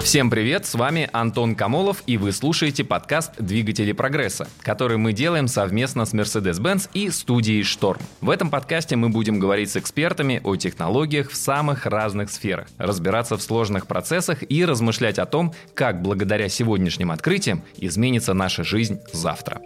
Всем привет, с вами Антон Камолов, и вы слушаете подкаст «Двигатели прогресса», который мы делаем совместно с Mercedes-Benz и студией «Шторм». В этом подкасте мы будем говорить с экспертами о технологиях в самых разных сферах, разбираться в сложных процессах и размышлять о том, как благодаря сегодняшним открытиям изменится наша жизнь завтра.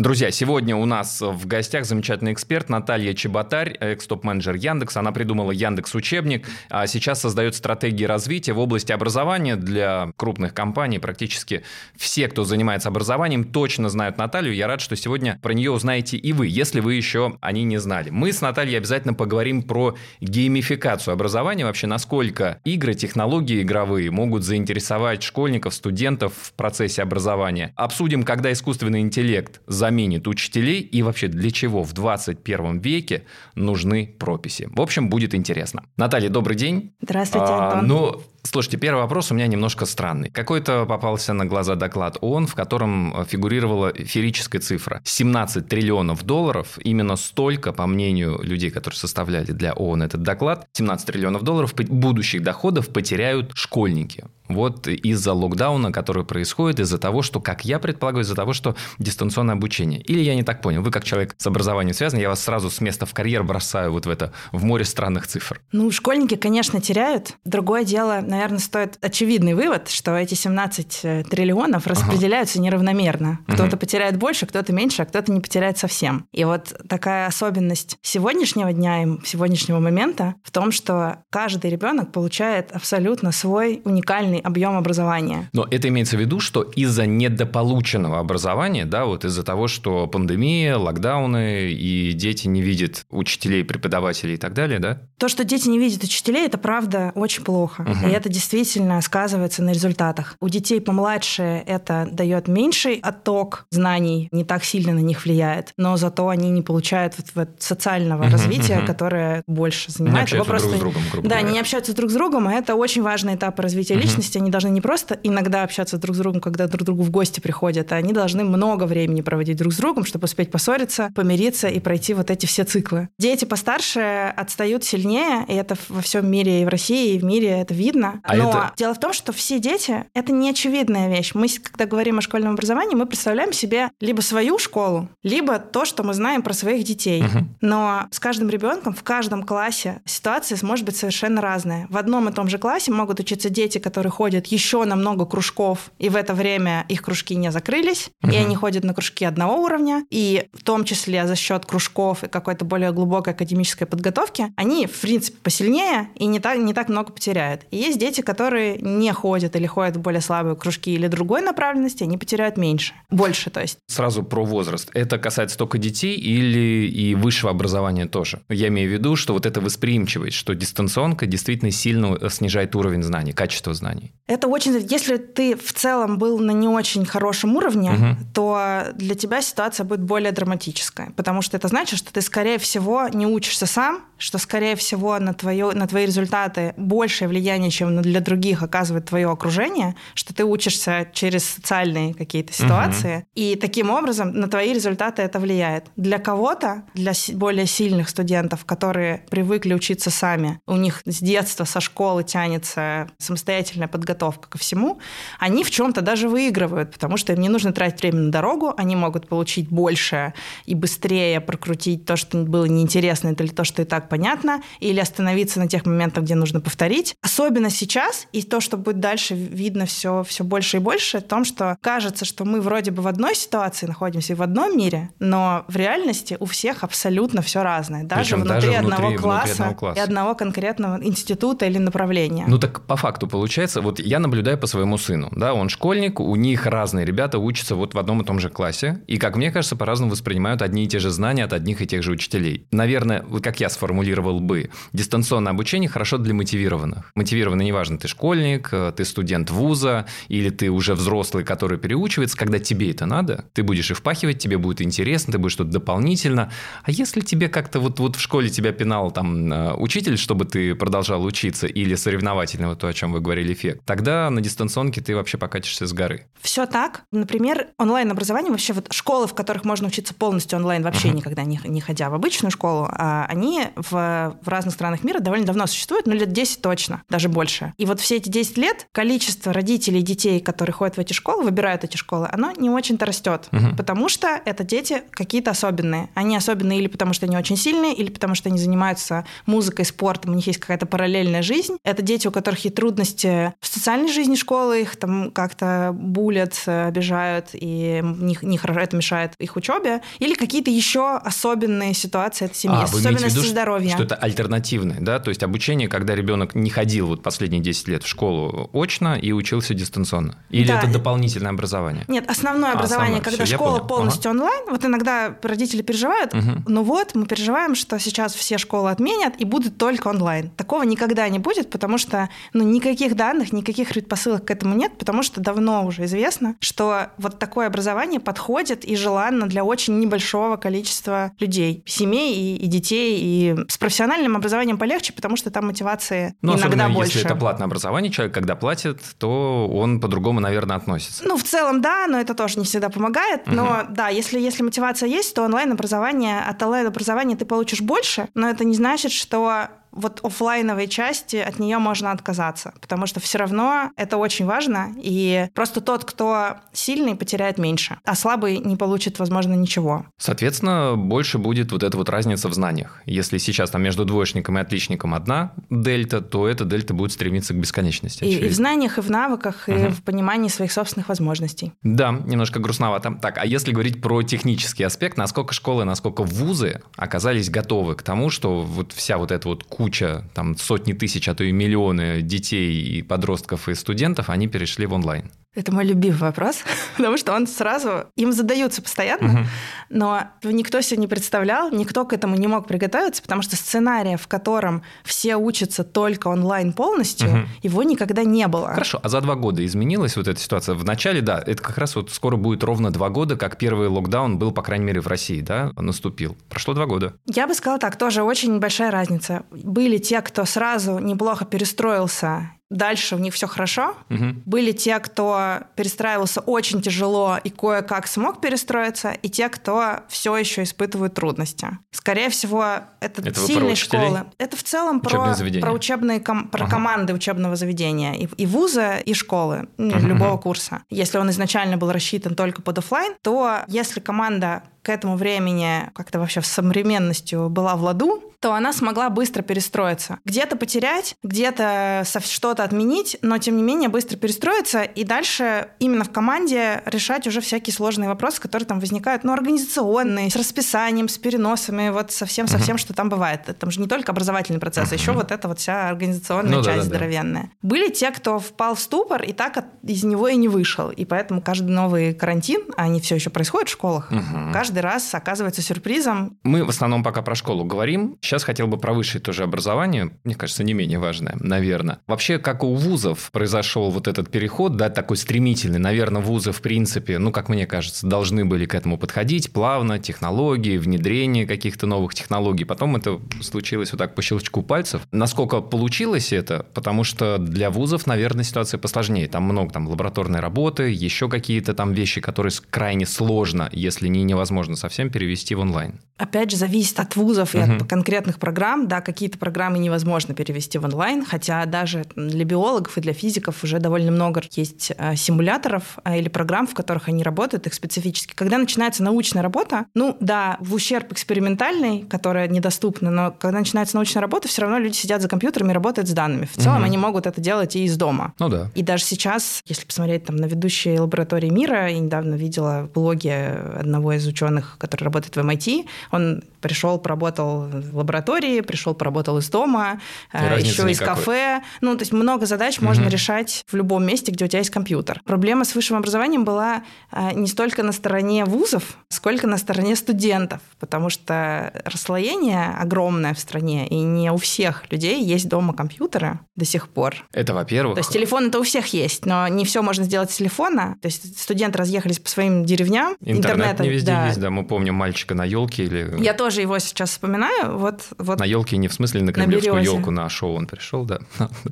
Друзья, сегодня у нас в гостях замечательный эксперт Наталья Чеботарь, экс-топ-менеджер Яндекс. Она придумала Яндекс Учебник, а сейчас создает стратегии развития в области образования для крупных компаний. Практически все, кто занимается образованием, точно знают Наталью. Я рад, что сегодня про нее узнаете и вы, если вы еще о ней не знали. Мы с Натальей обязательно поговорим про геймификацию образования, вообще насколько игры, технологии игровые могут заинтересовать школьников, студентов в процессе образования. Обсудим, когда искусственный интеллект за заменит учителей и вообще для чего в 21 веке нужны прописи. В общем, будет интересно. Наталья, добрый день. Здравствуйте, а, Антон. А, ну, Слушайте, первый вопрос у меня немножко странный. Какой-то попался на глаза доклад ООН, в котором фигурировала ферическая цифра. 17 триллионов долларов, именно столько, по мнению людей, которые составляли для ООН этот доклад, 17 триллионов долларов будущих доходов потеряют школьники. Вот из-за локдауна, который происходит, из-за того, что, как я предполагаю, из-за того, что дистанционное обучение. Или я не так понял? Вы как человек с образованием связан, я вас сразу с места в карьер бросаю вот в это, в море странных цифр. Ну, школьники, конечно, теряют. Другое дело, наверное, стоит очевидный вывод, что эти 17 э, триллионов распределяются ага. неравномерно. Кто-то угу. потеряет больше, кто-то меньше, а кто-то не потеряет совсем. И вот такая особенность сегодняшнего дня и сегодняшнего момента в том, что каждый ребенок получает абсолютно свой уникальный объем образования. Но это имеется в виду, что из-за недополученного образования, да, вот из-за того, что пандемия, локдауны, и дети не видят учителей, преподавателей и так далее, да? То, что дети не видят учителей, это правда очень плохо. Угу. И это действительно сказывается на результатах. У детей помладше это дает меньший отток знаний, не так сильно на них влияет, но зато они не получают вот, вот социального угу, развития, угу. которое больше занимает. Не общаются друг с другом, грубо Да, говоря. не общаются друг с другом, а это очень важный этап развития угу. личности есть они должны не просто иногда общаться друг с другом, когда друг к другу в гости приходят, а они должны много времени проводить друг с другом, чтобы успеть поссориться, помириться и пройти вот эти все циклы. Дети постарше отстают сильнее, и это во всем мире, и в России, и в мире это видно. А Но это... дело в том, что все дети — это не очевидная вещь. Мы, когда говорим о школьном образовании, мы представляем себе либо свою школу, либо то, что мы знаем про своих детей. Угу. Но с каждым ребенком в каждом классе ситуация может быть совершенно разная. В одном и том же классе могут учиться дети, которые ходят еще на много кружков, и в это время их кружки не закрылись, угу. и они ходят на кружки одного уровня, и в том числе за счет кружков и какой-то более глубокой академической подготовки, они, в принципе, посильнее и не так, не так много потеряют. И есть дети, которые не ходят или ходят в более слабые кружки или другой направленности, они потеряют меньше. Больше, то есть. Сразу про возраст. Это касается только детей или и высшего образования тоже? Я имею в виду, что вот эта восприимчивость, что дистанционка действительно сильно снижает уровень знаний, качество знаний. Это очень... Если ты в целом был на не очень хорошем уровне, угу. то для тебя ситуация будет более драматическая, потому что это значит, что ты, скорее всего, не учишься сам, что, скорее всего, на, твое, на твои результаты большее влияние, чем для других оказывает твое окружение, что ты учишься через социальные какие-то ситуации, угу. и таким образом на твои результаты это влияет. Для кого-то, для более сильных студентов, которые привыкли учиться сами, у них с детства, со школы тянется самостоятельная подготовка, ко всему, они в чем-то даже выигрывают, потому что им не нужно тратить время на дорогу, они могут получить больше и быстрее прокрутить то, что было неинтересно, или то, что и так понятно, или остановиться на тех моментах, где нужно повторить. Особенно сейчас, и то, что будет дальше видно все, все больше и больше, в том, что кажется, что мы вроде бы в одной ситуации находимся и в одном мире, но в реальности у всех абсолютно все разное. Даже внутри, даже одного, внутри, класса внутри одного класса и одного конкретного института или направления. Ну так по факту получается, вот я наблюдаю по своему сыну. Да, он школьник, у них разные ребята учатся вот в одном и том же классе. И, как мне кажется, по-разному воспринимают одни и те же знания от одних и тех же учителей. Наверное, как я сформулировал бы, дистанционное обучение хорошо для мотивированных. Мотивированный, неважно, ты школьник, ты студент вуза, или ты уже взрослый, который переучивается, когда тебе это надо, ты будешь и впахивать, тебе будет интересно, ты будешь что-то дополнительно. А если тебе как-то вот, вот в школе тебя пинал там э, учитель, чтобы ты продолжал учиться, или соревновательно, вот то, о чем вы говорили, Фер, эффект. Тогда на дистанционке ты вообще покатишься с горы. Все так. Например, онлайн-образование, вообще вот школы, в которых можно учиться полностью онлайн, вообще uh-huh. никогда не, не ходя в обычную школу, а они в, в разных странах мира довольно давно существуют, ну лет 10 точно, даже больше. И вот все эти 10 лет количество родителей и детей, которые ходят в эти школы, выбирают эти школы, оно не очень-то растет, uh-huh. потому что это дети какие-то особенные. Они особенные или потому что они очень сильные, или потому что они занимаются музыкой, спортом, у них есть какая-то параллельная жизнь. Это дети, у которых есть трудности в социальной жизни школы, их там как-то булят, обижают, и не, не хорошо, это мешает их учебе. Или какие-то еще особенные ситуации от семьи, а, особенности виду, здоровья. Что это альтернативное, да? То есть обучение, когда ребенок не ходил вот последние 10 лет в школу очно и учился дистанционно? Или да. это дополнительное образование? Нет, основное а, образование, основное. когда Все, школа полностью ага. онлайн. Вот иногда родители переживают, угу. ну вот, мы переживаем, что сейчас все школы отменят и будет только онлайн. Такого никогда не будет, потому что ну, никаких данных, никаких предпосылок к этому нет, потому что давно уже известно, что вот такое образование подходит и желанно для очень небольшого количества людей, семей и, и детей. И с профессиональным образованием полегче, потому что там мотивации ну, иногда больше. если это платное образование, человек, когда платит, то он по-другому, наверное, относится. Ну, в целом, да, но это тоже не всегда помогает. Угу. Но да, если, если мотивация есть, то онлайн-образование, от онлайн-образования ты получишь больше, но это не значит, что вот офлайновой части от нее можно отказаться, потому что все равно это очень важно, и просто тот, кто сильный, потеряет меньше, а слабый не получит, возможно, ничего. Соответственно, больше будет вот эта вот разница в знаниях. Если сейчас там между двоечником и отличником одна дельта, то эта дельта будет стремиться к бесконечности. И, и в знаниях, и в навыках, угу. и в понимании своих собственных возможностей. Да, немножко грустновато. Так, а если говорить про технический аспект, насколько школы, насколько вузы оказались готовы к тому, что вот вся вот эта вот куча, там сотни тысяч, а то и миллионы детей и подростков и студентов, они перешли в онлайн? Это мой любимый вопрос, потому что он сразу им задаются постоянно, угу. но никто себе не представлял, никто к этому не мог приготовиться, потому что сценария, в котором все учатся только онлайн полностью, угу. его никогда не было. Хорошо, а за два года изменилась вот эта ситуация? В начале, да, это как раз вот скоро будет ровно два года, как первый локдаун был, по крайней мере, в России, да, наступил. Прошло два года. Я бы сказала так, тоже очень большая разница. Были те, кто сразу неплохо перестроился дальше у них все хорошо. Угу. Были те, кто перестраивался очень тяжело и кое-как смог перестроиться, и те, кто все еще испытывают трудности. Скорее всего, это, это сильные школы. Это в целом про, про учебные ком, про ага. команды учебного заведения и, и вуза, и школы угу. любого курса. Если он изначально был рассчитан только под офлайн, то если команда к этому времени как-то вообще в современностью была в ладу, то она смогла быстро перестроиться. Где-то потерять, где-то что-то отменить, но тем не менее быстро перестроиться и дальше именно в команде решать уже всякие сложные вопросы, которые там возникают, ну, организационные, с расписанием, с переносами, вот совсем со всем, uh-huh. что там бывает. Там же не только образовательный процесс, uh-huh. а еще вот эта вот вся организационная ну, часть да, да, здоровенная. Да. Были те, кто впал в ступор и так от, из него и не вышел. И поэтому каждый новый карантин, а они все еще происходят в школах, uh-huh. каждый раз оказывается сюрпризом. Мы в основном пока про школу говорим. Сейчас хотел бы про высшее тоже образование. Мне кажется, не менее важное, наверное. Вообще, как у вузов произошел вот этот переход, да, такой стремительный. Наверное, вузы, в принципе, ну, как мне кажется, должны были к этому подходить плавно, технологии, внедрение каких-то новых технологий. Потом это случилось вот так по щелчку пальцев. Насколько получилось это? Потому что для вузов, наверное, ситуация посложнее. Там много там лабораторной работы, еще какие-то там вещи, которые крайне сложно, если не невозможно совсем перевести в онлайн опять же, зависит от вузов и угу. от конкретных программ. Да, какие-то программы невозможно перевести в онлайн, хотя даже для биологов и для физиков уже довольно много есть э, симуляторов э, или программ, в которых они работают, их специфически. Когда начинается научная работа, ну да, в ущерб экспериментальной, которая недоступна, но когда начинается научная работа, все равно люди сидят за компьютерами и работают с данными. В целом угу. они могут это делать и из дома. Ну да. И даже сейчас, если посмотреть там на ведущие лаборатории мира, я недавно видела в блоге одного из ученых, который работает в MIT, он пришел, поработал в лаборатории, пришел, поработал из дома, э, еще из кафе. Ну, то есть много задач угу. можно решать в любом месте, где у тебя есть компьютер. Проблема с высшим образованием была э, не столько на стороне вузов, сколько на стороне студентов, потому что расслоение огромное в стране, и не у всех людей есть дома компьютеры до сих пор. Это во-первых. То есть телефон это у всех есть, но не все можно сделать с телефона. То есть студенты разъехались по своим деревням. Интернет, Интернет не везде да. есть, да. Мы помним мальчика на елке или я тоже его сейчас вспоминаю. Вот вот, на елке не в смысле на кремлевскую елку, на шоу он пришел, да,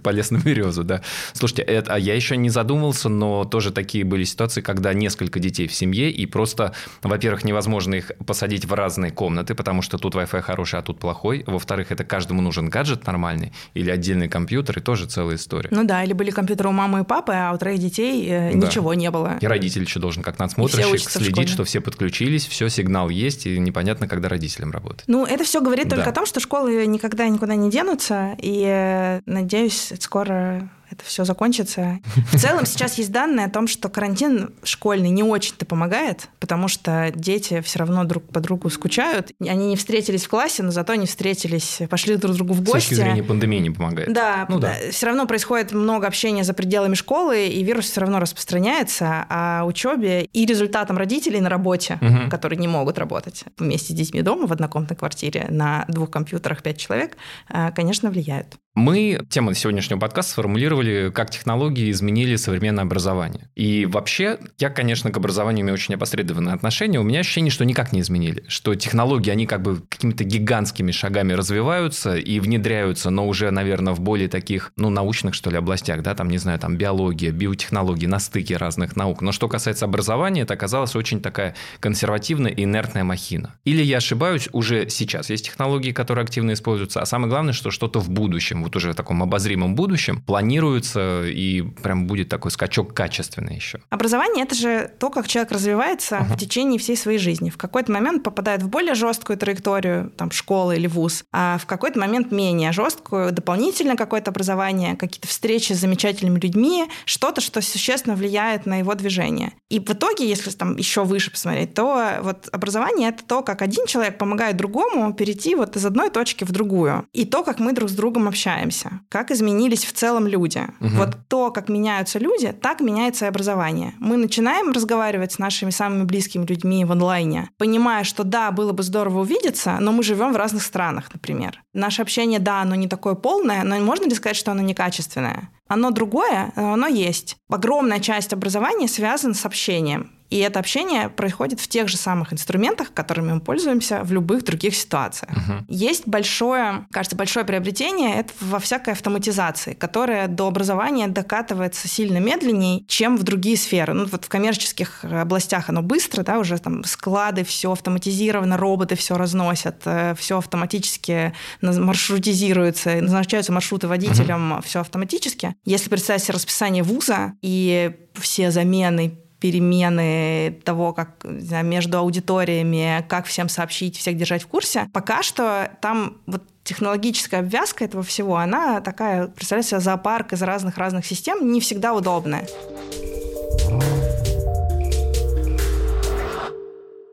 полез на березу, да. Слушайте, это, а я еще не задумывался, но тоже такие были ситуации, когда несколько детей в семье, и просто, во-первых, невозможно их посадить в разные комнаты, потому что тут Wi-Fi хороший, а тут плохой. Во-вторых, это каждому нужен гаджет нормальный или отдельный компьютер, и тоже целая история. Ну да, или были компьютеры у мамы и папы, а у троих детей э, да. ничего не было. И родитель еще должен как надсмотрщик следить, что все подключились, все, сигнал есть, и непонятно, когда родителям работать. Ну, это все говорит только да. о том, что школы никогда никуда не денутся, и, э, надеюсь, скоро это все закончится. В целом сейчас есть данные о том, что карантин школьный не очень-то помогает, потому что дети все равно друг по другу скучают. Они не встретились в классе, но зато они встретились, пошли друг другу в гости. С точки зрения пандемии не помогает. Да, ну, да. все равно происходит много общения за пределами школы, и вирус все равно распространяется, а учебе и результатам родителей на работе, угу. которые не могут работать вместе с детьми дома в однокомнатной квартире на двух компьютерах пять человек, э, конечно, влияют. Мы тему сегодняшнего подкаста сформулировали, как технологии изменили современное образование. И вообще, я, конечно, к образованию имею очень опосредованное отношение. У меня ощущение, что никак не изменили. Что технологии, они как бы какими-то гигантскими шагами развиваются и внедряются, но уже, наверное, в более таких, ну, научных, что ли, областях, да, там, не знаю, там, биология, биотехнологии, на стыке разных наук. Но что касается образования, это оказалась очень такая консервативная инертная махина. Или я ошибаюсь, уже сейчас есть технологии, которые активно используются, а самое главное, что что-то в будущем вот уже в таком обозримом будущем планируется и прям будет такой скачок качественный еще. Образование – это же то, как человек развивается uh-huh. в течение всей своей жизни. В какой-то момент попадает в более жесткую траекторию, там, школы или вуз, а в какой-то момент менее жесткую, дополнительно какое-то образование, какие-то встречи с замечательными людьми, что-то, что существенно влияет на его движение. И в итоге, если там еще выше посмотреть, то вот образование – это то, как один человек помогает другому перейти вот из одной точки в другую. И то, как мы друг с другом общаемся общаемся, как изменились в целом люди. Угу. Вот то, как меняются люди, так меняется и образование. Мы начинаем разговаривать с нашими самыми близкими людьми в онлайне, понимая, что да, было бы здорово увидеться, но мы живем в разных странах, например. Наше общение, да, оно не такое полное, но можно ли сказать, что оно некачественное? Оно другое, но оно есть. Огромная часть образования связана с общением. И это общение происходит в тех же самых инструментах, которыми мы пользуемся в любых других ситуациях. Uh-huh. Есть большое, кажется, большое приобретение это во всякой автоматизации, которая до образования докатывается сильно медленнее, чем в другие сферы. Ну, вот в коммерческих областях оно быстро, да, уже там склады, все автоматизировано, роботы все разносят, э, все автоматически маршрутизируется, назначаются маршруты водителям, uh-huh. все автоматически. Если представить себе расписание вуза и все замены перемены того, как знаю, между аудиториями, как всем сообщить, всех держать в курсе. Пока что там вот технологическая обвязка этого всего, она такая, представляете, себе зоопарк из разных-разных систем, не всегда удобная.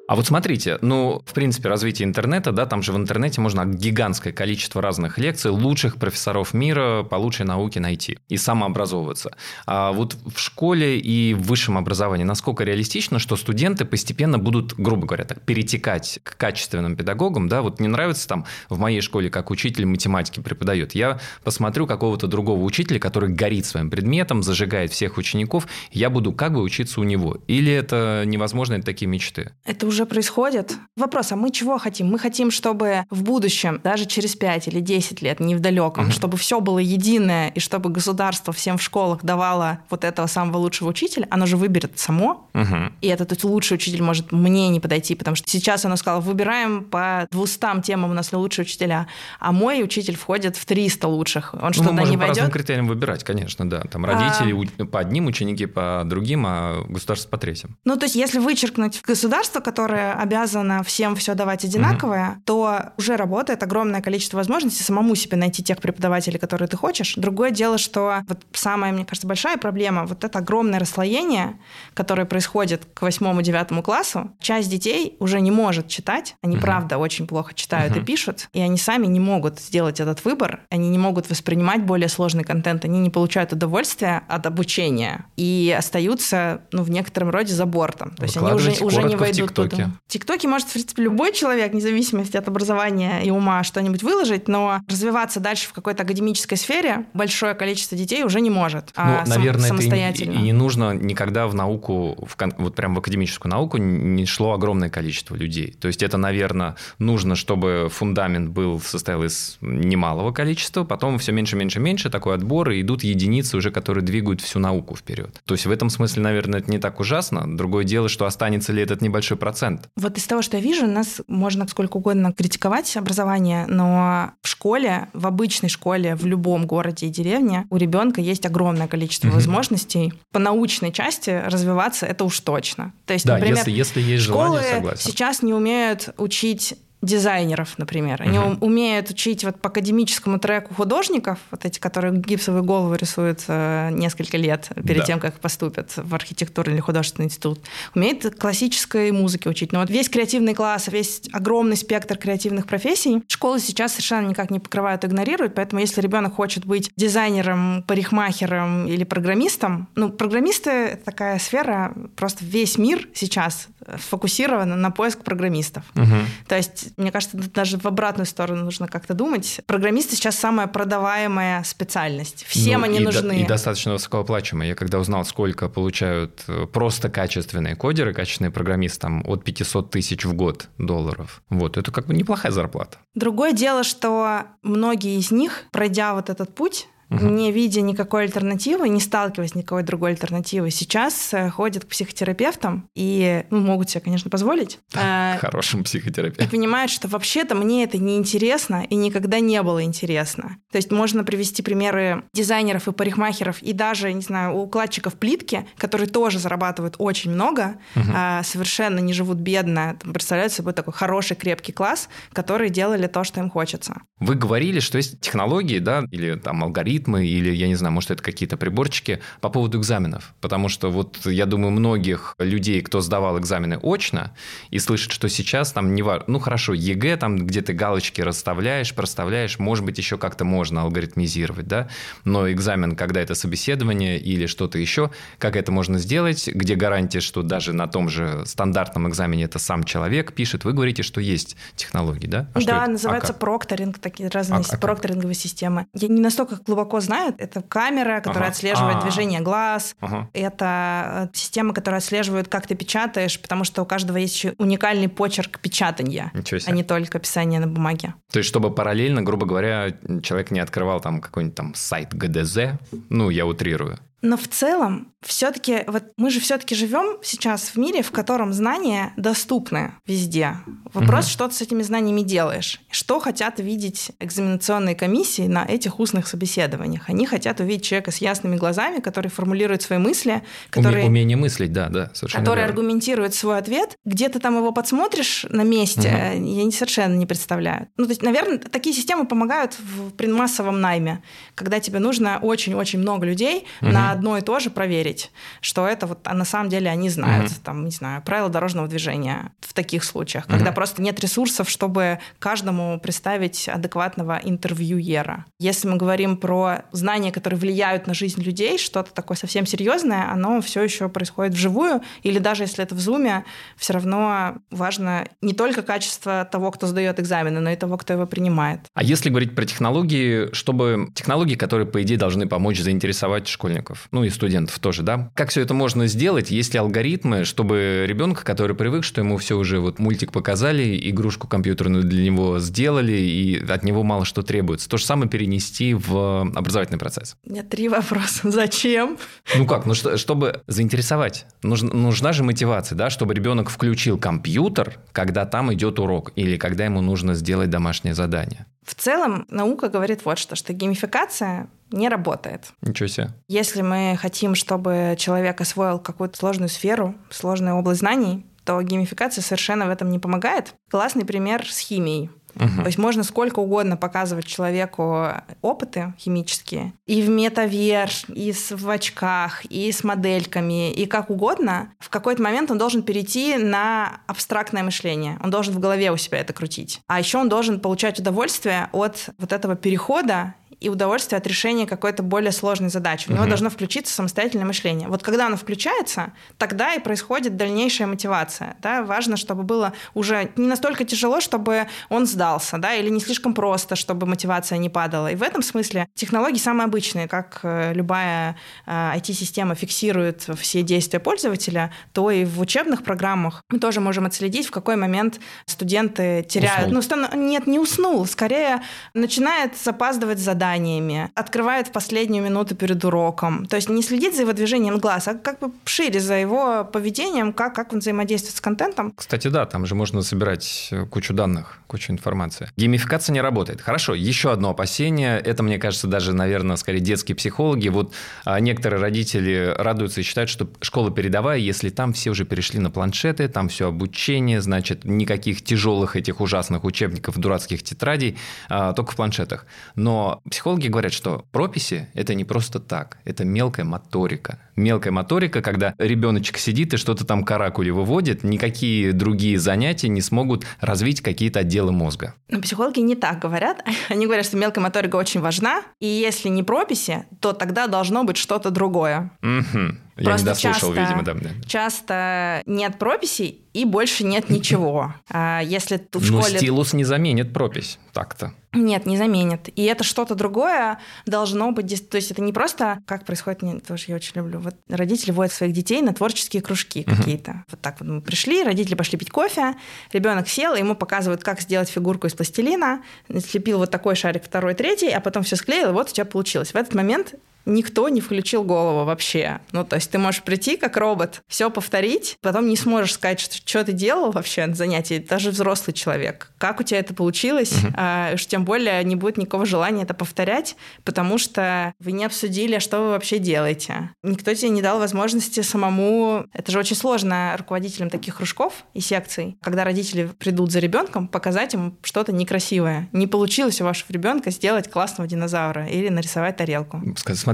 А вот смотрите, ну, в принципе, развитие интернета, да, там же в интернете можно гигантское количество разных лекций лучших профессоров мира по лучшей науке найти и самообразовываться. А вот в школе и в высшем образовании насколько реалистично, что студенты постепенно будут, грубо говоря, так, перетекать к качественным педагогам, да, вот не нравится там в моей школе, как учитель математики преподает, я посмотрю какого-то другого учителя, который горит своим предметом, зажигает всех учеников, я буду как бы учиться у него. Или это невозможно, это такие мечты? Это уже уже происходит. Вопрос, а мы чего хотим? Мы хотим, чтобы в будущем, даже через 5 или 10 лет, не в далеком, угу. чтобы все было единое, и чтобы государство всем в школах давало вот этого самого лучшего учителя, оно же выберет само, угу. и этот лучший учитель может мне не подойти, потому что сейчас оно сказало, выбираем по 200 темам у нас лучшие учителя, а мой учитель входит в 300 лучших. Он ну, что, туда не войдет? по разным критериям выбирать, конечно, да. Там родители а... по одним, ученики по другим, а государство по третьим. Ну, то есть, если вычеркнуть государство, которое которая обязана всем все давать одинаковое, mm-hmm. то уже работает огромное количество возможностей самому себе найти тех преподавателей, которые ты хочешь. Другое дело, что вот самая, мне кажется, большая проблема, вот это огромное расслоение, которое происходит к восьмому-девятому классу. Часть детей уже не может читать, они mm-hmm. правда очень плохо читают mm-hmm. и пишут, и они сами не могут сделать этот выбор, они не могут воспринимать более сложный контент, они не получают удовольствия от обучения и остаются, ну, в некотором роде за бортом. То есть они уже, уже не войдут туда ТикТоке? В ТикТоке может, в принципе, любой человек, вне зависимости от образования и ума, что-нибудь выложить, но развиваться дальше в какой-то академической сфере большое количество детей уже не может ну, а, наверное, самостоятельно. Это и, и не нужно никогда в науку, в, вот прям в академическую науку не шло огромное количество людей. То есть это, наверное, нужно, чтобы фундамент был, состоял из немалого количества, потом все меньше, меньше, меньше, такой отбор, и идут единицы уже, которые двигают всю науку вперед. То есть в этом смысле, наверное, это не так ужасно. Другое дело, что останется ли этот небольшой процент. Вот из того, что я вижу, нас можно сколько угодно критиковать образование, но в школе, в обычной школе, в любом городе и деревне у ребенка есть огромное количество угу. возможностей по научной части развиваться, это уж точно. То есть, да, например, если, если есть школы желание, согласен. сейчас не умеют учить дизайнеров, например. Они uh-huh. умеют учить вот по академическому треку художников, вот эти, которые гипсовые головы рисуют э, несколько лет перед да. тем, как поступят в архитектурный или художественный институт. Умеют классической музыке учить. Но вот весь креативный класс, весь огромный спектр креативных профессий школы сейчас совершенно никак не покрывают, игнорируют. Поэтому если ребенок хочет быть дизайнером, парикмахером или программистом, ну, программисты — это такая сфера, просто весь мир сейчас сфокусирован на поиск программистов. Uh-huh. То есть мне кажется, даже в обратную сторону нужно как-то думать. Программисты сейчас самая продаваемая специальность. Всем ну, они и нужны. До, и достаточно высокооплачиваемые. Я когда узнал, сколько получают э, просто качественные кодеры, качественные программисты, там от 500 тысяч в год долларов. Вот, это как бы неплохая зарплата. Другое дело, что многие из них, пройдя вот этот путь, угу. не видя никакой альтернативы, не сталкиваясь с никакой другой альтернативой, сейчас э, ходят к психотерапевтам и ну, могут себе, конечно, позволить. Э, хорошим психотерапевтом. И понимают, что вообще-то мне это не интересно и никогда не было интересно. То есть можно привести примеры дизайнеров и парикмахеров и даже, не знаю, укладчиков плитки, которые тоже зарабатывают очень много, угу. совершенно не живут бедно, представляют собой такой хороший крепкий класс, которые делали то, что им хочется. Вы говорили, что есть технологии, да, или там алгоритмы, алгоритмы или, я не знаю, может, это какие-то приборчики по поводу экзаменов. Потому что вот я думаю, многих людей, кто сдавал экзамены очно и слышит, что сейчас там не важно, ну хорошо, ЕГЭ, там где ты галочки расставляешь, проставляешь, может быть, еще как-то можно алгоритмизировать, да, но экзамен, когда это собеседование или что-то еще, как это можно сделать, где гарантия, что даже на том же стандартном экзамене это сам человек пишет, вы говорите, что есть технологии, да? А да, называется а прокторинг, такие разные а, а прокторинговые системы. Я не настолько глубоко глубоко знают. Это камера, которая ага. отслеживает А-а-а. движение глаз. Ага. Это э, система, которая отслеживает, как ты печатаешь, потому что у каждого есть еще уникальный почерк печатания, а не только писание на бумаге. То есть, чтобы параллельно, грубо говоря, человек не открывал там какой-нибудь там сайт ГДЗ, ну, я утрирую, но в целом, все-таки, вот мы же все-таки живем сейчас в мире, в котором знания доступны везде. Вопрос, угу. что ты с этими знаниями делаешь? Что хотят видеть экзаменационные комиссии на этих устных собеседованиях? Они хотят увидеть человека с ясными глазами, который формулирует свои мысли, который... Умение мыслить, да, да, совершенно Который верно. аргументирует свой ответ. Где ты там его подсмотришь на месте, угу. я совершенно не представляю. Ну, то есть, наверное, такие системы помогают в массовом найме, когда тебе нужно очень-очень много людей угу. на одно и то же проверить, что это вот а на самом деле они знают, mm-hmm. там, не знаю, правила дорожного движения в таких случаях, когда просто нет ресурсов, чтобы каждому представить адекватного интервьюера. Если мы говорим про знания, которые влияют на жизнь людей, что-то такое совсем серьезное, оно все еще происходит вживую, или даже если это в зуме, все равно важно не только качество того, кто сдает экзамены, но и того, кто его принимает. А если говорить про технологии, чтобы технологии, которые, по идее, должны помочь заинтересовать школьников, ну и студентов тоже, да. Как все это можно сделать? Есть ли алгоритмы, чтобы ребенка, который привык, что ему все уже вот мультик показали, игрушку компьютерную для него сделали, и от него мало что требуется. То же самое перенести в образовательный процесс. У меня три вопроса. Зачем? Ну как? Ну что, чтобы заинтересовать. Нужна, нужна же мотивация, да, чтобы ребенок включил компьютер, когда там идет урок, или когда ему нужно сделать домашнее задание. В целом наука говорит вот что, что геймификация не работает. Ничего себе. Если мы хотим, чтобы человек освоил какую-то сложную сферу, сложную область знаний, то геймификация совершенно в этом не помогает. Классный пример с химией. Угу. То есть можно сколько угодно показывать человеку опыты химические. И в метаверс, и в очках, и с модельками, и как угодно. В какой-то момент он должен перейти на абстрактное мышление. Он должен в голове у себя это крутить. А еще он должен получать удовольствие от вот этого перехода и удовольствие от решения какой-то более сложной задачи. У него угу. должно включиться самостоятельное мышление. Вот когда оно включается, тогда и происходит дальнейшая мотивация. Да? Важно, чтобы было уже не настолько тяжело, чтобы он сдался, да, или не слишком просто, чтобы мотивация не падала. И в этом смысле технологии самые обычные, как э, любая IT-система э, фиксирует все действия пользователя, то и в учебных программах мы тоже можем отследить, в какой момент студенты теряют. Уснул. Ну, нет, не уснул, скорее начинает запаздывать заданиями, открывает в последнюю минуту перед уроком. То есть не следит за его движением глаз, а как бы шире за его поведением, как, как он взаимодействует с контентом. Кстати, да, там же можно собирать э, кучу данных, кучу информации. Геймификация не работает. Хорошо, еще одно опасение. Это, мне кажется, даже, наверное, скорее детские психологи. Вот а, некоторые родители радуются и считают, что школа передовая, если там все уже перешли на планшеты, там все обучение, значит, никаких тяжелых этих ужасных учебников, дурацких тетрадей, а, только в планшетах. Но психологи говорят, что прописи – это не просто так, это мелкая моторика. Мелкая моторика, когда ребеночек сидит и что-то там каракули выводит, никакие другие занятия не смогут развить какие-то отделы мозга. Но психологи не так говорят. Они говорят, что мелкая моторика очень важна, и если не прописи, то тогда должно быть что-то другое. Угу. Я Просто не дослушал, часто, видимо, да. Часто нет прописей и больше нет ничего. А если в школе... Но стилус не заменит пропись, так-то. Нет, не заменит. И это что-то другое должно быть. То есть это не просто, как происходит, мне тоже я очень люблю. Вот родители водят своих детей на творческие кружки uh-huh. какие-то. Вот так вот мы пришли, родители пошли пить кофе, ребенок сел, ему показывают, как сделать фигурку из пластилина, слепил вот такой шарик, второй, третий, а потом все склеил, и вот у тебя получилось. В этот момент никто не включил голову вообще. Ну, то есть ты можешь прийти как робот, все повторить, потом не сможешь сказать, что, что ты делал вообще на занятии, даже взрослый человек. Как у тебя это получилось? Uh-huh. А, уж тем более не будет никакого желания это повторять, потому что вы не обсудили, что вы вообще делаете. Никто тебе не дал возможности самому... Это же очень сложно руководителям таких кружков и секций, когда родители придут за ребенком, показать им что-то некрасивое. Не получилось у вашего ребенка сделать классного динозавра или нарисовать тарелку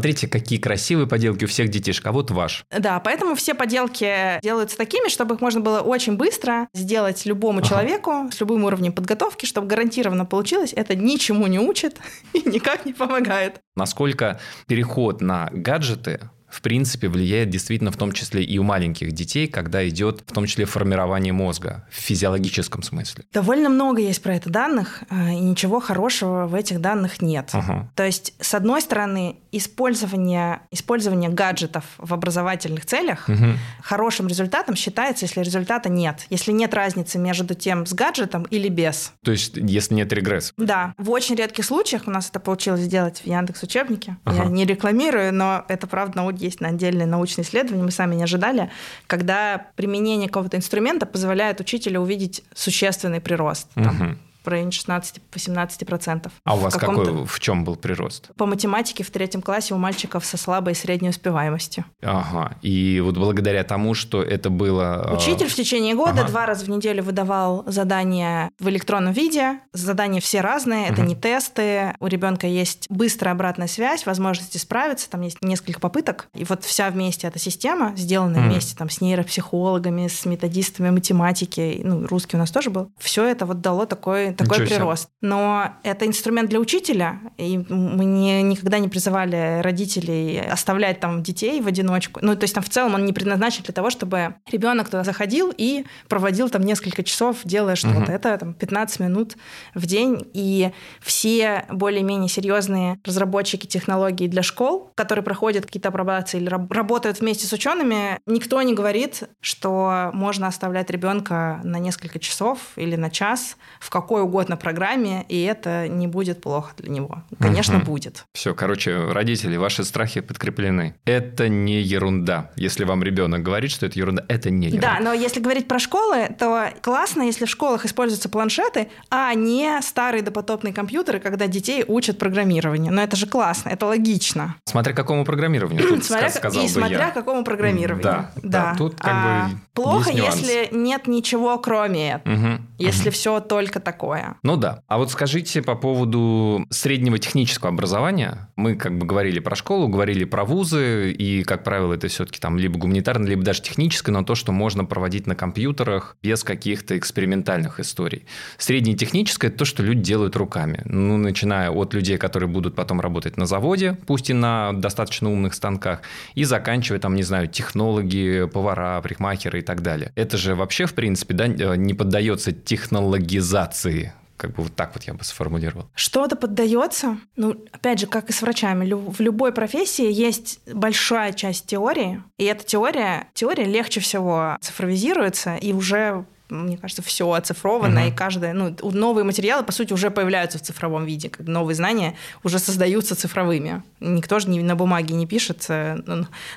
смотрите, какие красивые поделки у всех детишек, а вот ваш. Да, поэтому все поделки делаются такими, чтобы их можно было очень быстро сделать любому ага. человеку с любым уровнем подготовки, чтобы гарантированно получилось. Это ничему не учит и никак не помогает. Насколько переход на гаджеты в принципе, влияет действительно в том числе и у маленьких детей, когда идет в том числе формирование мозга в физиологическом смысле. Довольно много есть про это данных, э, и ничего хорошего в этих данных нет. Ага. То есть, с одной стороны, использование, использование гаджетов в образовательных целях угу. хорошим результатом считается, если результата нет. Если нет разницы между тем с гаджетом или без. То есть, если нет регресса. Да. В очень редких случаях у нас это получилось сделать в Яндекс учебнике. Ага. Я не рекламирую, но это правда есть на отдельные научные исследования, мы сами не ожидали, когда применение какого-то инструмента позволяет учителю увидеть существенный прирост. Там, в районе 16-18%. А у вас какой, в чем был прирост? По математике в третьем классе у мальчиков со слабой и средней успеваемостью. Ага, и вот благодаря тому, что это было... А, Учитель в течение года ага. два раза в неделю выдавал задания в электронном виде. Задания все разные, это угу. не тесты. У ребенка есть быстрая обратная связь, возможности справиться, там есть несколько попыток. И вот вся вместе эта система, сделанная угу. вместе там, с нейропсихологами, с методистами математики, ну, русский у нас тоже был, все это вот дало такой такой, такой прирост. Но это инструмент для учителя, и мы не, никогда не призывали родителей оставлять там детей в одиночку. Ну, то есть там в целом он не предназначен для того, чтобы ребенок туда заходил и проводил там несколько часов, делая что-то. Угу. Это там 15 минут в день, и все более-менее серьезные разработчики технологий для школ, которые проходят какие-то апробации или работают вместе с учеными, никто не говорит, что можно оставлять ребенка на несколько часов или на час в какой какой угодно программе, и это не будет плохо для него. Конечно, угу. будет. Все, короче, родители, ваши страхи подкреплены. Это не ерунда. Если вам ребенок говорит, что это ерунда, это не ерунда. Да, но если говорить про школы, то классно, если в школах используются планшеты, а не старые допотопные компьютеры, когда детей учат программированию. Но это же классно, это логично. Смотря какому программированию, тут смотря, сказал И бы смотря я. какому программированию. Да, да. да тут как а, бы Плохо, если нет ничего кроме этого. Угу. если угу. все только такое. Ну да. А вот скажите по поводу среднего технического образования. Мы как бы говорили про школу, говорили про вузы, и, как правило, это все-таки там либо гуманитарное, либо даже техническое, но то, что можно проводить на компьютерах без каких-то экспериментальных историй. Среднее техническое – это то, что люди делают руками. Ну, начиная от людей, которые будут потом работать на заводе, пусть и на достаточно умных станках, и заканчивая там, не знаю, технологи, повара, парикмахеры и так далее. Это же вообще, в принципе, да, не поддается технологизации как бы вот так вот я бы сформулировал. Что-то поддается. Ну, опять же, как и с врачами. В любой профессии есть большая часть теории, и эта теория, теория легче всего цифровизируется и уже мне кажется, все оцифровано, uh-huh. и каждое, ну, новые материалы, по сути, уже появляются в цифровом виде, новые знания уже создаются цифровыми. Никто же не, на бумаге не пишет э,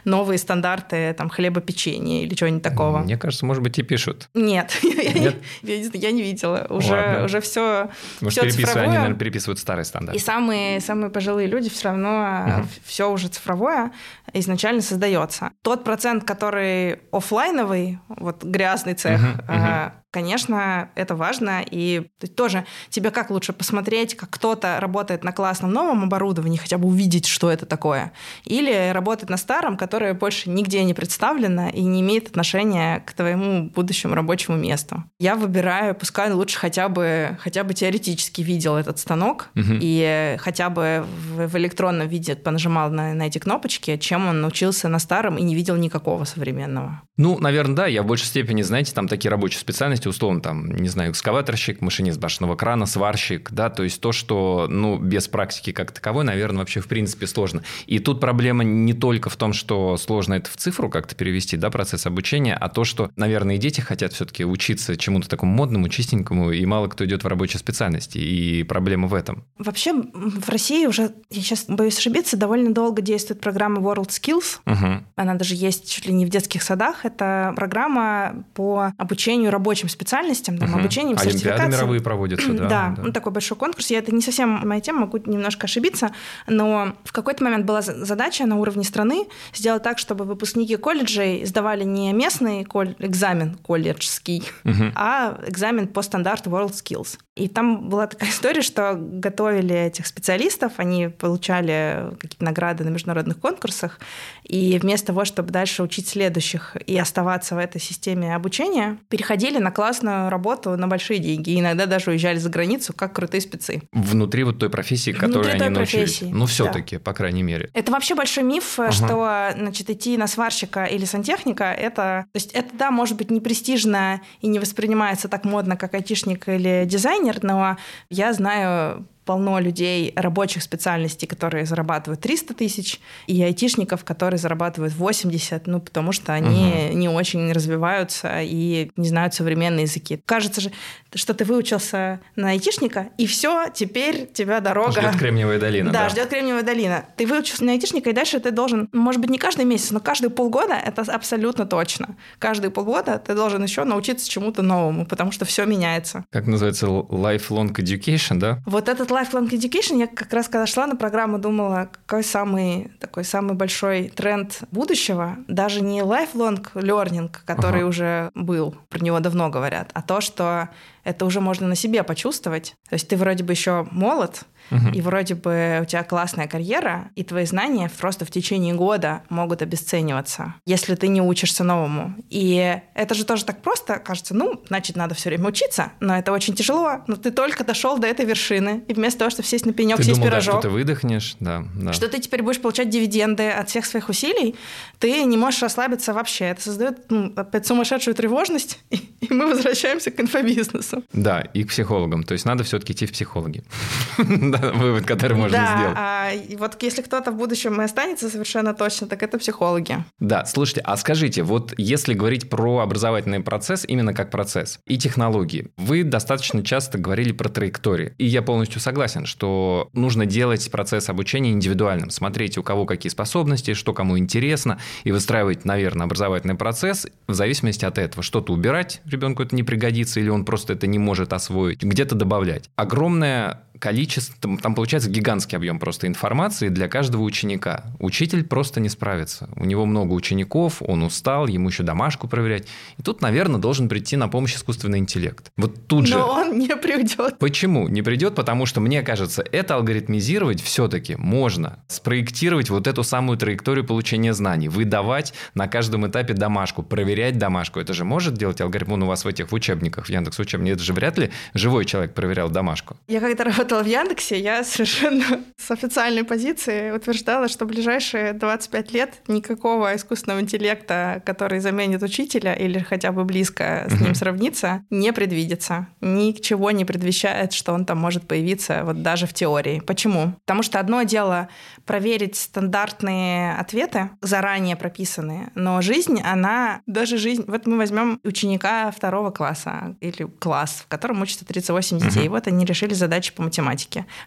новые стандарты там хлебопечения или чего-нибудь такого. Мне кажется, может быть, и пишут. Нет, Нет? Я, я, я не видела. Уже, уже все, Может, все цифровое. Они, наверное, переписывают старые стандарты. И самые, самые пожилые люди все равно uh-huh. все уже цифровое изначально создается. Тот процент, который офлайновый, вот грязный цех, uh-huh, uh-huh конечно, это важно. И тоже тебе как лучше посмотреть, как кто-то работает на классном новом оборудовании, хотя бы увидеть, что это такое, или работать на старом, которое больше нигде не представлено и не имеет отношения к твоему будущему рабочему месту. Я выбираю, пускай лучше хотя бы, хотя бы теоретически видел этот станок угу. и хотя бы в, в электронном виде понажимал на, на эти кнопочки, чем он научился на старом и не видел никакого современного. Ну, наверное, да. Я в большей степени, знаете, там такие рабочие специальности, условно, там, не знаю, экскаваторщик, машинист башенного крана, сварщик, да, то есть то, что, ну, без практики как таковой, наверное, вообще в принципе сложно. И тут проблема не только в том, что сложно это в цифру как-то перевести, да, процесс обучения, а то, что, наверное, и дети хотят все-таки учиться чему-то такому модному, чистенькому, и мало кто идет в рабочей специальности, и проблема в этом. Вообще в России уже, я сейчас боюсь ошибиться, довольно долго действует программа World Skills. Угу. Она даже есть чуть ли не в детских садах. Это программа по обучению рабочим специальностям, там, угу. обучением, Олимпиады мировые проводятся, да. Да, да. Ну, такой большой конкурс. Я, это не совсем моя тема, могу немножко ошибиться, но в какой-то момент была задача на уровне страны сделать так, чтобы выпускники колледжей сдавали не местный коль... экзамен колледжский, угу. а экзамен по стандарту World Skills. И там была такая история, что готовили этих специалистов, они получали какие-то награды на международных конкурсах, и вместо того, чтобы дальше учить следующих и оставаться в этой системе обучения, переходили на классную работу на большие деньги. И иногда даже уезжали за границу, как крутые спецы. Внутри вот той профессии, которой они научились. Профессии, ну, все-таки, да. по крайней мере. Это вообще большой миф, ага. что значит, идти на сварщика или сантехника, это, то есть это, да, может быть, не престижно и не воспринимается так модно, как айтишник или дизайнер, но я знаю полно людей рабочих специальностей, которые зарабатывают 300 тысяч, и айтишников, которые зарабатывают 80, ну, потому что они угу. не очень развиваются и не знают современные языки. Кажется же, что ты выучился на айтишника, и все, теперь тебя дорога... Ждет Кремниевая долина. Да, да. ждет Кремниевая долина. Ты выучился на айтишника, и дальше ты должен, может быть, не каждый месяц, но каждые полгода, это абсолютно точно. Каждые полгода ты должен еще научиться чему-то новому, потому что все меняется. Как называется lifelong education, да? Вот этот lifelong education, я как раз когда шла на программу, думала, какой самый такой самый большой тренд будущего, даже не lifelong learning, который ага. уже был, про него давно говорят, а то, что это уже можно на себе почувствовать. То есть ты вроде бы еще молод, угу. и вроде бы у тебя классная карьера, и твои знания просто в течение года могут обесцениваться, если ты не учишься новому. И это же тоже так просто, кажется, ну, значит, надо все время учиться, но это очень тяжело. Но ты только дошел до этой вершины, и вместо того, чтобы сесть на пенек, ты сесть думал, пирожок, да, что ты выдохнешь, да, да. что ты теперь будешь получать дивиденды от всех своих усилий, ты не можешь расслабиться вообще. Это создает ну, опять сумасшедшую тревожность, и мы возвращаемся к инфобизнесу. Да, и к психологам. То есть надо все-таки идти в психологи. да, вывод, который можно да, сделать. А, вот если кто-то в будущем и останется совершенно точно, так это психологи. Да, слушайте, а скажите, вот если говорить про образовательный процесс именно как процесс и технологии, вы достаточно часто говорили про траектории. И я полностью согласен, что нужно делать процесс обучения индивидуальным, смотреть, у кого какие способности, что кому интересно, и выстраивать, наверное, образовательный процесс в зависимости от этого. Что-то убирать ребенку это не пригодится, или он просто это не может освоить, где-то добавлять. Огромное количество, там, там получается гигантский объем просто информации для каждого ученика. Учитель просто не справится. У него много учеников, он устал, ему еще домашку проверять. И тут, наверное, должен прийти на помощь искусственный интеллект. Вот тут же... Но он не придет. Почему? Не придет, потому что, мне кажется, это алгоритмизировать все-таки можно. Спроектировать вот эту самую траекторию получения знаний, выдавать на каждом этапе домашку, проверять домашку. Это же может делать алгоритм он у вас в этих в учебниках, в Яндекс учебниках. Это же вряд ли живой человек проверял домашку. Я когда работала в Яндексе, я совершенно с официальной позиции утверждала, что в ближайшие 25 лет никакого искусственного интеллекта, который заменит учителя или хотя бы близко с ним сравнится, не предвидится. Ничего не предвещает, что он там может появиться вот даже в теории. Почему? Потому что одно дело проверить стандартные ответы, заранее прописанные, но жизнь, она, даже жизнь, вот мы возьмем ученика второго класса или класс, в котором учатся 38 детей, вот они решили задачи по математике.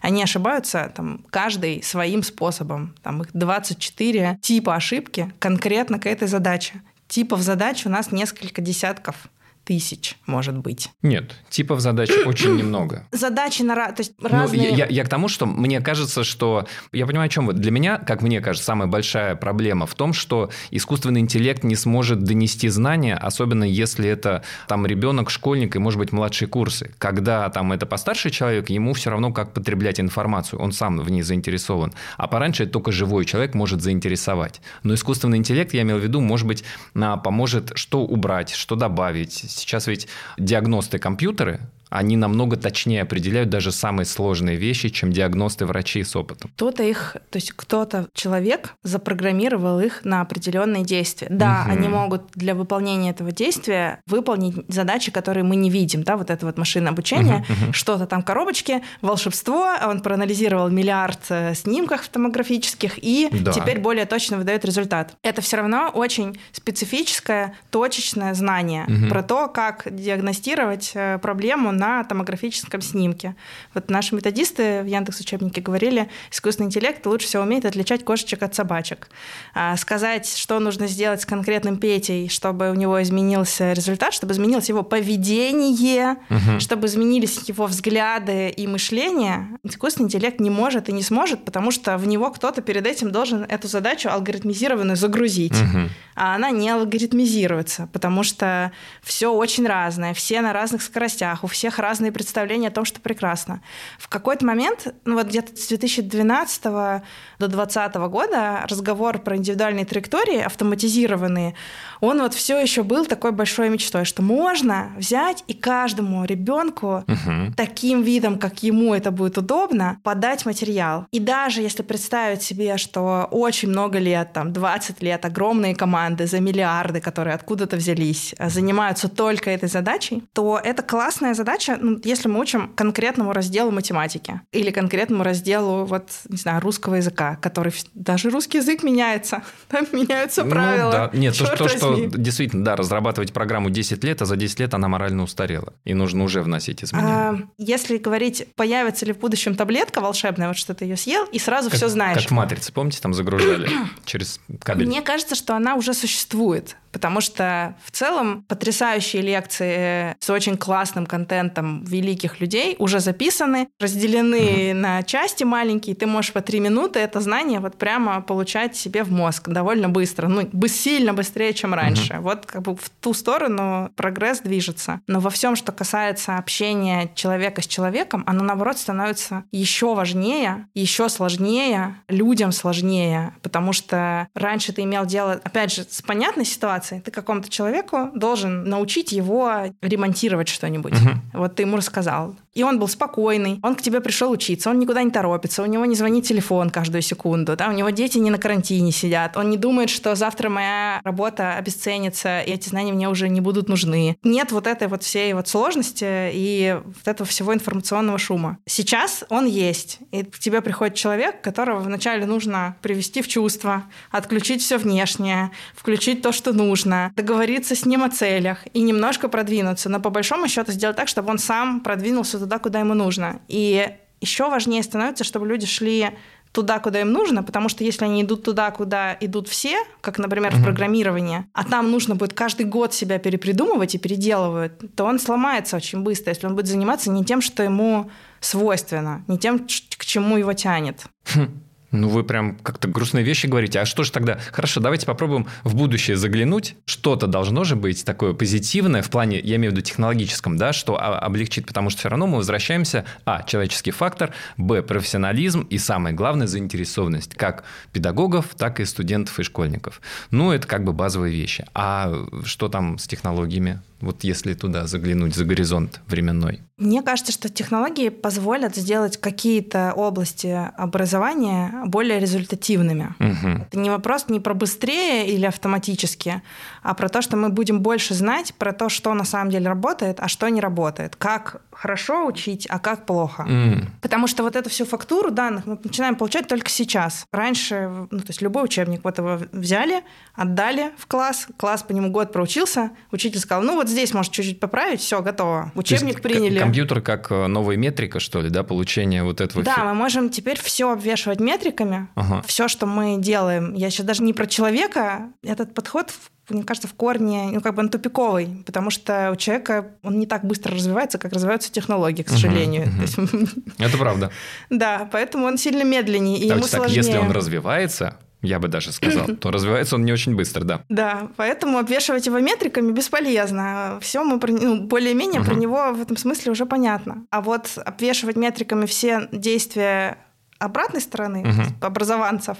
Они ошибаются там каждый своим способом, там их 24 типа ошибки конкретно к этой задаче. Типов задач у нас несколько десятков тысяч, может быть. Нет, типов задач очень немного. Задачи на то есть ну, разные... Ну, я, я к тому, что мне кажется, что... Я понимаю, о чем вы. Для меня, как мне кажется, самая большая проблема в том, что искусственный интеллект не сможет донести знания, особенно если это там ребенок, школьник и, может быть, младшие курсы. Когда там это постарше человек, ему все равно, как потреблять информацию. Он сам в ней заинтересован. А пораньше это только живой человек может заинтересовать. Но искусственный интеллект, я имел в виду, может быть, поможет что убрать, что добавить, Сейчас ведь диагносты компьютеры, они намного точнее определяют даже самые сложные вещи, чем диагносты врачи с опытом. Кто-то их, то есть кто-то, человек, запрограммировал их на определенные действия. Да, угу. они могут для выполнения этого действия выполнить задачи, которые мы не видим, да, вот это вот машинное обучение, угу, угу. что-то там коробочки, волшебство, он проанализировал миллиард э, снимков томографических и да. теперь более точно выдает результат. Это все равно очень специфическое, точечное знание угу. про то, как диагностировать э, проблему на томографическом снимке. Вот наши методисты в Яндекс учебнике говорили, искусственный интеллект лучше всего умеет отличать кошечек от собачек. А сказать, что нужно сделать с конкретным Петей, чтобы у него изменился результат, чтобы изменилось его поведение, угу. чтобы изменились его взгляды и мышление, искусственный интеллект не может и не сможет, потому что в него кто-то перед этим должен эту задачу алгоритмизированно загрузить. Угу. А она не алгоритмизируется, потому что все очень разное, все на разных скоростях, у всех всех разные представления о том, что прекрасно. В какой-то момент, ну вот где-то с 2012 до 2020 года разговор про индивидуальные траектории, автоматизированные, он вот все еще был такой большой мечтой, что можно взять и каждому ребенку угу. таким видом, как ему это будет удобно, подать материал. И даже если представить себе, что очень много лет, там 20 лет, огромные команды за миллиарды, которые откуда-то взялись, занимаются только этой задачей, то это классная задача, задача, ну, если мы учим конкретному разделу математики или конкретному разделу, вот, не знаю, русского языка, который даже русский язык меняется, там меняются ну правила. Ну, да. Нет, то, то, что действительно, да, разрабатывать программу 10 лет, а за 10 лет она морально устарела, и нужно уже вносить изменения. А, если говорить, появится ли в будущем таблетка волшебная, вот что ты ее съел, и сразу все знаешь. Как в «Матрице», помните, там загружали через кабель? Мне кажется, что она уже существует потому что в целом потрясающие лекции с очень классным контентом великих людей уже записаны, разделены mm-hmm. на части маленькие, ты можешь по три минуты это знание вот прямо получать себе в мозг довольно быстро, ну, сильно быстрее, чем раньше. Mm-hmm. Вот как бы в ту сторону прогресс движется. Но во всем, что касается общения человека с человеком, оно, наоборот, становится еще важнее, еще сложнее, людям сложнее, потому что раньше ты имел дело, опять же, с понятной ситуацией. Ты какому-то человеку должен научить его ремонтировать что-нибудь. Угу. Вот ты ему рассказал. И он был спокойный, он к тебе пришел учиться, он никуда не торопится, у него не звонит телефон каждую секунду, да, у него дети не на карантине сидят, он не думает, что завтра моя работа обесценится, и эти знания мне уже не будут нужны. Нет вот этой вот всей вот сложности и вот этого всего информационного шума. Сейчас он есть, и к тебе приходит человек, которого вначале нужно привести в чувство, отключить все внешнее, включить то, что нужно, договориться с ним о целях и немножко продвинуться, но по большому счету сделать так, чтобы он сам продвинулся туда, куда ему нужно. И еще важнее становится, чтобы люди шли туда, куда им нужно, потому что если они идут туда, куда идут все, как, например, в программировании, а там нужно будет каждый год себя перепридумывать и переделывать, то он сломается очень быстро, если он будет заниматься не тем, что ему свойственно, не тем, к чему его тянет. Хм. Ну, вы прям как-то грустные вещи говорите. А что же тогда? Хорошо, давайте попробуем в будущее заглянуть. Что-то должно же быть такое позитивное в плане, я имею в виду технологическом, да, что облегчит, потому что все равно мы возвращаемся, а, человеческий фактор, б, профессионализм и самое главное, заинтересованность как педагогов, так и студентов и школьников. Ну, это как бы базовые вещи. А что там с технологиями? Вот если туда заглянуть за горизонт временной. Мне кажется, что технологии позволят сделать какие-то области образования более результативными. Угу. Это не вопрос не про быстрее или автоматически, а про то, что мы будем больше знать про то, что на самом деле работает, а что не работает. Как хорошо учить, а как плохо. Mm. Потому что вот эту всю фактуру данных мы начинаем получать только сейчас. Раньше, ну, то есть любой учебник вот его взяли, отдали в класс, класс по нему год проучился, учитель сказал, ну вот здесь может чуть-чуть поправить, все, готово. Учебник приняли. Компьютер как э, новая метрика, что ли, да, получение вот этого? Да, мы можем теперь все обвешивать метриками, ага. все, что мы делаем. Я сейчас даже не про человека, этот подход мне кажется, в корне, ну, как бы он тупиковый, потому что у человека он не так быстро развивается, как развиваются технологии, к сожалению. Угу, угу. Это правда. Да, поэтому он сильно медленнее, и ему так, сложнее. Если он развивается, я бы даже сказал, то развивается он не очень быстро, да. Да, поэтому обвешивать его метриками бесполезно. Все мы про, ну, более-менее угу. про него в этом смысле уже понятно. А вот обвешивать метриками все действия обратной стороны, угу. образованцев,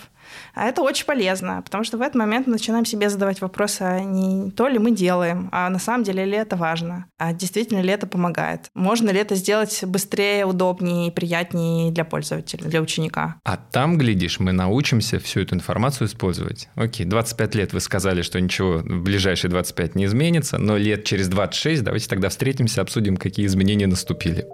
а это очень полезно, потому что в этот момент мы начинаем себе задавать вопросы, а не то ли мы делаем, а на самом деле ли это важно, а действительно ли это помогает. Можно ли это сделать быстрее, удобнее и приятнее для пользователя, для ученика. А там, глядишь, мы научимся всю эту информацию использовать. Окей, 25 лет вы сказали, что ничего в ближайшие 25 не изменится, но лет через 26 давайте тогда встретимся, обсудим, какие изменения наступили.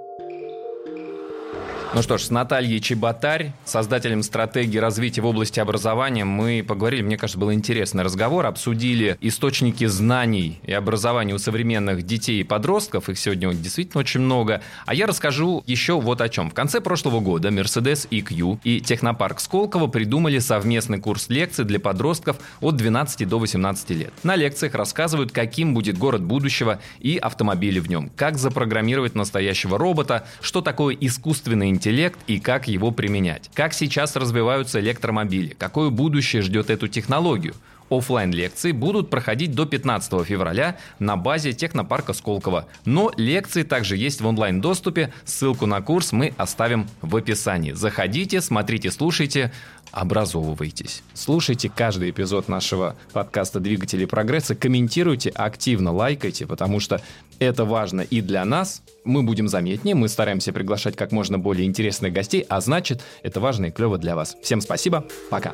Ну что ж, с Натальей Чеботарь, создателем стратегии развития в области образования, мы поговорили, мне кажется, был интересный разговор, обсудили источники знаний и образования у современных детей и подростков, их сегодня действительно очень много, а я расскажу еще вот о чем. В конце прошлого года Mercedes EQ и Технопарк Сколково придумали совместный курс лекций для подростков от 12 до 18 лет. На лекциях рассказывают, каким будет город будущего и автомобили в нем, как запрограммировать настоящего робота, что такое искусственный интеллект, интеллект и как его применять. Как сейчас развиваются электромобили, какое будущее ждет эту технологию. Оффлайн лекции будут проходить до 15 февраля на базе технопарка Сколково. Но лекции также есть в онлайн-доступе. Ссылку на курс мы оставим в описании. Заходите, смотрите, слушайте, образовывайтесь. Слушайте каждый эпизод нашего подкаста «Двигатели прогресса», комментируйте, активно лайкайте, потому что это важно и для нас, мы будем заметнее, мы стараемся приглашать как можно более интересных гостей, а значит, это важно и клево для вас. Всем спасибо, пока.